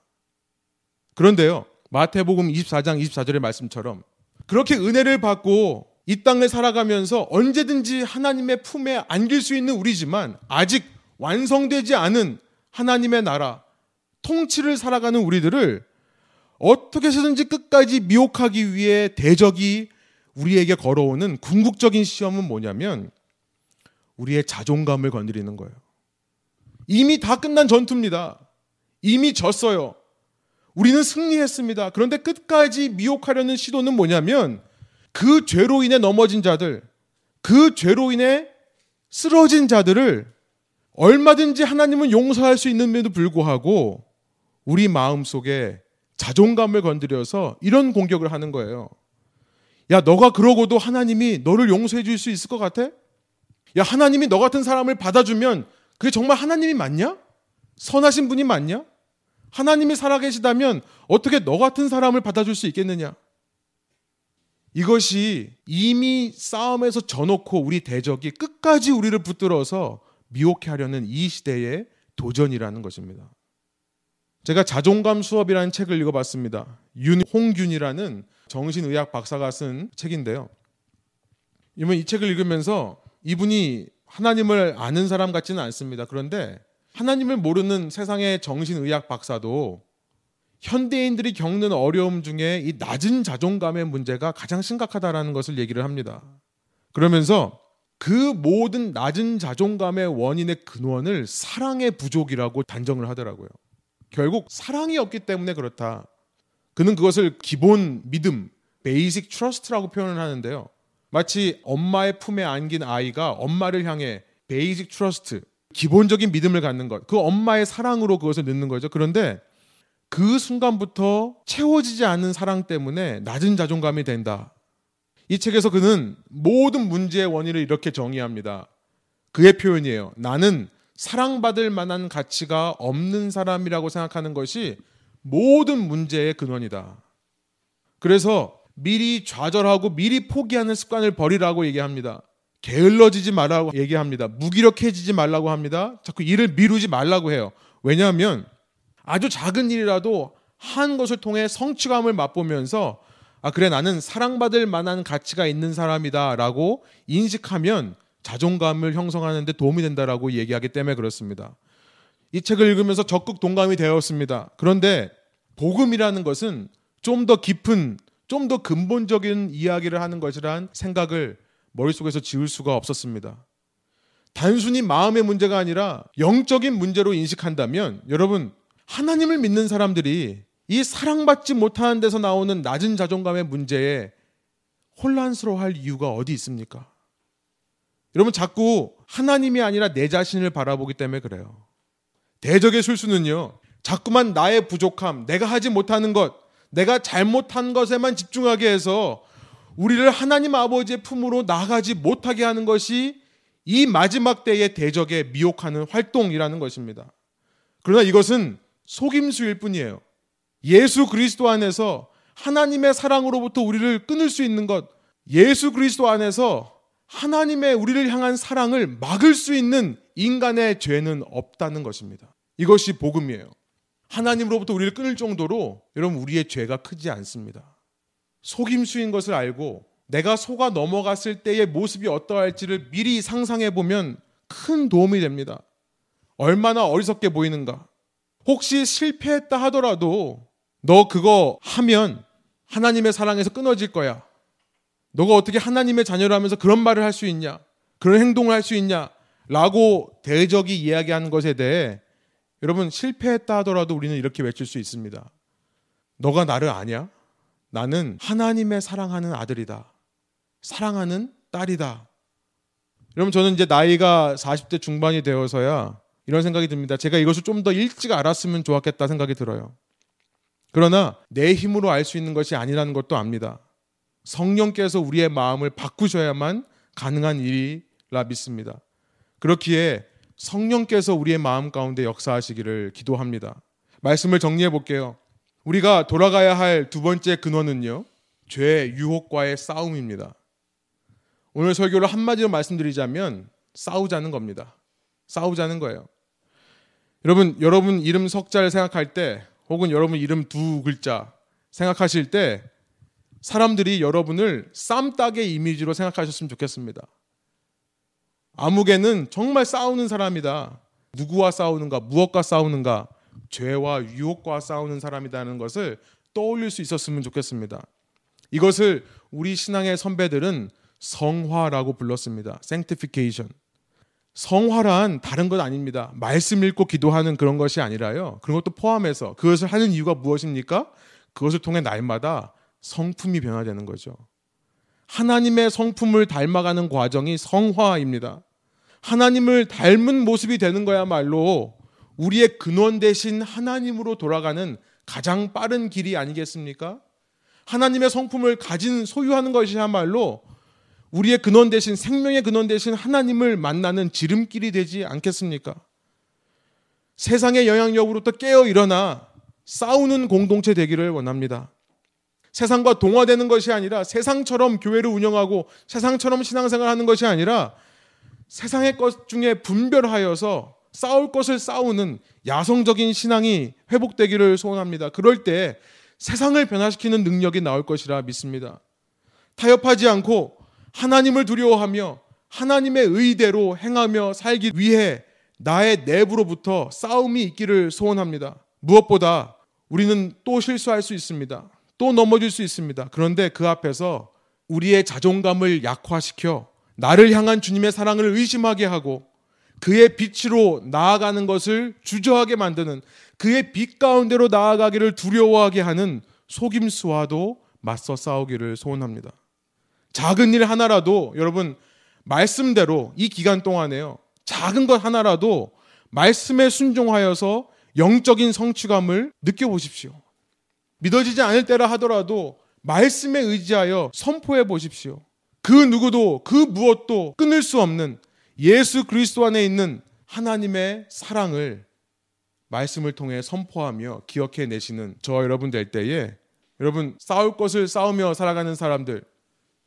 그런데요, 마태복음 24장 24절의 말씀처럼 그렇게 은혜를 받고 이 땅을 살아가면서 언제든지 하나님의 품에 안길 수 있는 우리지만 아직 완성되지 않은 하나님의 나라, 통치를 살아가는 우리들을 어떻게 해서든지 끝까지 미혹하기 위해 대적이 우리에게 걸어오는 궁극적인 시험은 뭐냐면 우리의 자존감을 건드리는 거예요. 이미 다 끝난 전투입니다. 이미 졌어요. 우리는 승리했습니다. 그런데 끝까지 미혹하려는 시도는 뭐냐면 그 죄로 인해 넘어진 자들, 그 죄로 인해 쓰러진 자들을 얼마든지 하나님은 용서할 수 있는데도 불구하고 우리 마음 속에 자존감을 건드려서 이런 공격을 하는 거예요. 야, 너가 그러고도 하나님이 너를 용서해 줄 수 있을 것 같아? 야, 하나님이 너 같은 사람을 받아주면 그게 정말 하나님이 맞냐? 선하신 분이 맞냐? 하나님이 살아계시다면 어떻게 너 같은 사람을 받아줄 수 있겠느냐? 이것이 이미 싸움에서 져놓고 우리 대적이 끝까지 우리를 붙들어서 미혹해 하려는 이 시대의 도전이라는 것입니다. 제가 자존감 수업이라는 책을 읽어봤습니다. 윤홍균이라는 정신의학 박사가 쓴 책인데요. 이번 이 책을 읽으면서 이분이 하나님을 아는 사람 같지는 않습니다. 그런데 하나님을 모르는 세상의 정신의학 박사도 현대인들이 겪는 어려움 중에 이 낮은 자존감의 문제가 가장 심각하다라는 것을 얘기를 합니다. 그러면서 그 모든 낮은 자존감의 원인의 근원을 사랑의 부족이라고 단정을 하더라고요. 결국 사랑이 없기 때문에 그렇다. 그는 그것을 기본 믿음, basic trust라고 표현을 하는데요. 마치 엄마의 품에 안긴 아이가 엄마를 향해 basic trust, 기본적인 믿음을 갖는 것. 그 엄마의 사랑으로 그것을 넣는 거죠. 그런데 그 순간부터 채워지지 않는 사랑 때문에 낮은 자존감이 된다. 이 책에서 그는 모든 문제의 원인을 이렇게 정의합니다. 그의 표현이에요. 나는 사랑받을 만한 가치가 없는 사람이라고 생각하는 것이 모든 문제의 근원이다. 그래서 미리 좌절하고 미리 포기하는 습관을 버리라고 얘기합니다. 게을러지지 말라고 얘기합니다. 무기력해지지 말라고 합니다. 자꾸 일을 미루지 말라고 해요. 왜냐하면 아주 작은 일이라도 한 것을 통해 성취감을 맛보면서 아 그래 나는 사랑받을 만한 가치가 있는 사람이다라고 인식하면 자존감을 형성하는데 도움이 된다라고 얘기하기 때문에 그렇습니다. 이 책을 읽으면서 적극 동감이 되었습니다. 그런데 복음이라는 것은 좀 더 깊은 좀 더 근본적인 이야기를 하는 것이란 생각을 머릿속에서 지울 수가 없었습니다. 단순히 마음의 문제가 아니라 영적인 문제로 인식한다면 여러분 하나님을 믿는 사람들이 이 사랑받지 못하는 데서 나오는 낮은 자존감의 문제에 혼란스러워할 이유가 어디 있습니까? 여러분 자꾸 하나님이 아니라 내 자신을 바라보기 때문에 그래요. 대적의 술수는요. 자꾸만 나의 부족함, 내가 하지 못하는 것, 내가 잘못한 것에만 집중하게 해서 우리를 하나님 아버지의 품으로 나가지 못하게 하는 것이 이 마지막 때의 대적에 미혹하는 활동이라는 것입니다. 그러나 이것은 속임수일 뿐이에요. 예수 그리스도 안에서 하나님의 사랑으로부터 우리를 끊을 수 있는 것, 예수 그리스도 안에서 하나님의 우리를 향한 사랑을 막을 수 있는 인간의 죄는 없다는 것입니다. 이것이 복음이에요. 하나님으로부터 우리를 끊을 정도로 여러분 우리의 죄가 크지 않습니다. 속임수인 것을 알고 내가 속아 넘어갔을 때의 모습이 어떠할지를 미리 상상해 보면 큰 도움이 됩니다. 얼마나 어리석게 보이는가. 혹시 실패했다 하더라도 너 그거 하면 하나님의 사랑에서 끊어질 거야. 너가 어떻게 하나님의 자녀라면서 그런 말을 할 수 있냐? 그런 행동을 할 수 있냐? 라고 대적이 이야기하는 것에 대해 여러분 실패했다 하더라도 우리는 이렇게 외칠 수 있습니다. 너가 나를 아냐? 나는 하나님의 사랑하는 아들이다. 사랑하는 딸이다. 여러분 저는 이제 나이가 40대 중반이 되어서야 이런 생각이 듭니다. 제가 이것을 좀 더 일찍 알았으면 좋았겠다 생각이 들어요. 그러나 내 힘으로 알 수 있는 것이 아니라는 것도 압니다. 성령께서 우리의 마음을 바꾸셔야만 가능한 일이라 믿습니다. 그렇기에 성령께서 우리의 마음 가운데 역사하시기를 기도합니다. 말씀을 정리해 볼게요. 우리가 돌아가야 할 두 번째 근원은요. 죄 유혹과의 싸움입니다. 오늘 설교를 한마디로 말씀드리자면 싸우자는 겁니다. 싸우자는 거예요. 여러분, 여러분 이름 석자를 생각할 때 혹은 여러분 이름 두 글자 생각하실 때 사람들이 여러분을 쌈딱의 이미지로 생각하셨으면 좋겠습니다. 아무개는 정말 싸우는 사람이다. 누구와 싸우는가, 무엇과 싸우는가, 죄와 유혹과 싸우는 사람이라는 것을 떠올릴 수 있었으면 좋겠습니다. 이것을 우리 신앙의 선배들은 성화라고 불렀습니다. sanctification. 성화란 다른 것 아닙니다. 말씀 읽고 기도하는 그런 것이 아니라요. 그런 것도 포함해서 그것을 하는 이유가 무엇입니까? 그것을 통해 날마다 성품이 변화되는 거죠. 하나님의 성품을 닮아가는 과정이 성화입니다. 하나님을 닮은 모습이 되는 거야말로 우리의 근원 대신 하나님으로 돌아가는 가장 빠른 길이 아니겠습니까? 하나님의 성품을 가진 소유하는 것이야말로 우리의 근원 대신 생명의 근원 대신 하나님을 만나는 지름길이 되지 않겠습니까? 세상의 영향력으로부터 깨어 일어나 싸우는 공동체 되기를 원합니다. 세상과 동화되는 것이 아니라 세상처럼 교회를 운영하고 세상처럼 신앙생활 하는 것이 아니라 세상의 것 중에 분별하여서 싸울 것을 싸우는 야성적인 신앙이 회복되기를 소원합니다. 그럴 때 세상을 변화시키는 능력이 나올 것이라 믿습니다. 타협하지 않고 하나님을 두려워하며 하나님의 의대로 행하며 살기 위해 나의 내부로부터 싸움이 있기를 소원합니다. 무엇보다 우리는 또 실수할 수 있습니다. 또 넘어질 수 있습니다. 그런데 그 앞에서 우리의 자존감을 약화시켜 나를 향한 주님의 사랑을 의심하게 하고 그의 빛으로 나아가는 것을 주저하게 만드는 그의 빛 가운데로 나아가기를 두려워하게 하는 속임수와도 맞서 싸우기를 소원합니다. 작은 일 하나라도 여러분 말씀대로 이 기간 동안에요. 작은 것 하나라도 말씀에 순종하여서 영적인 성취감을 느껴보십시오. 믿어지지 않을 때라 하더라도 말씀에 의지하여 선포해 보십시오. 그 누구도 그 무엇도 끊을 수 없는 예수 그리스도 안에 있는 하나님의 사랑을 말씀을 통해 선포하며 기억해 내시는 저 여러분 될 때에 여러분 싸울 것을 싸우며 살아가는 사람들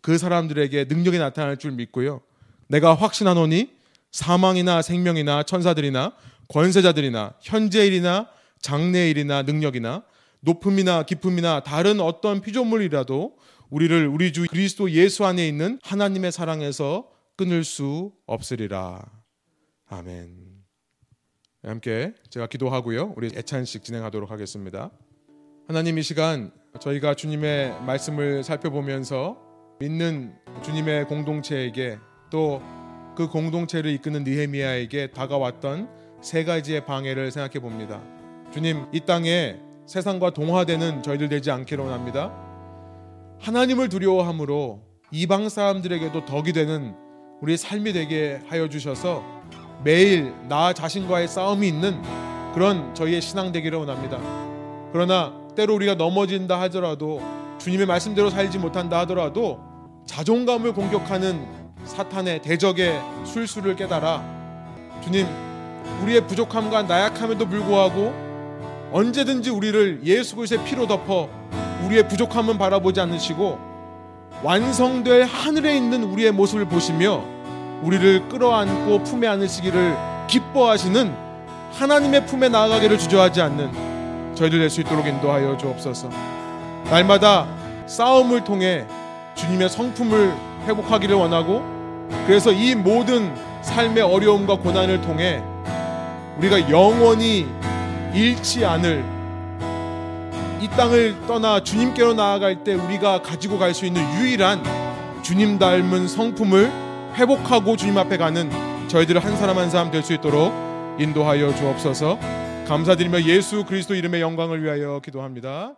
그 사람들에게 능력이 나타날 줄 믿고요. 내가 확신하노니 사망이나 생명이나 천사들이나 권세자들이나 현재일이나 장래일이나 능력이나 높음이나 깊음이나 다른 어떤 피조물이라도 우리를 우리 주 그리스도 예수 안에 있는 하나님의 사랑에서 끊을 수 없으리라. 아멘. 함께 제가 기도하고요. 우리 애찬식 진행하도록 하겠습니다. 하나님 이 시간 저희가 주님의 말씀을 살펴보면서 믿는 주님의 공동체에게 또 그 공동체를 이끄는 느헤미야에게 다가왔던 세 가지의 방해를 생각해 봅니다. 주님 이 땅에 세상과 동화되는 저희들 되지 않기로 원합니다. 하나님을 두려워함으로 이방 사람들에게도 덕이 되는 우리 삶이 되게 하여 주셔서 매일 나 자신과의 싸움이 있는 그런 저희의 신앙 되기를 원합니다. 그러나 때로 우리가 넘어진다 하더라도 주님의 말씀대로 살지 못한다 하더라도 자존감을 공격하는 사탄의 대적의 술수를 깨달아 주님 우리의 부족함과 나약함에도 불구하고 언제든지 우리를 예수 그리스도의 피로 덮어 우리의 부족함은 바라보지 않으시고 완성될 하늘에 있는 우리의 모습을 보시며 우리를 끌어안고 품에 안으시기를 기뻐하시는 하나님의 품에 나아가기를 주저하지 않는 저희들 될 수 있도록 인도하여 주옵소서. 날마다 싸움을 통해 주님의 성품을 회복하기를 원하고 그래서 이 모든 삶의 어려움과 고난을 통해 우리가 영원히 잃지 않을 이 땅을 떠나 주님께로 나아갈 때 우리가 가지고 갈 수 있는 유일한 주님 닮은 성품을 회복하고 주님 앞에 가는 저희들 한 사람 한 사람 될 수 있도록 인도하여 주옵소서. 감사드리며 예수 그리스도 이름의 영광을 위하여 기도합니다.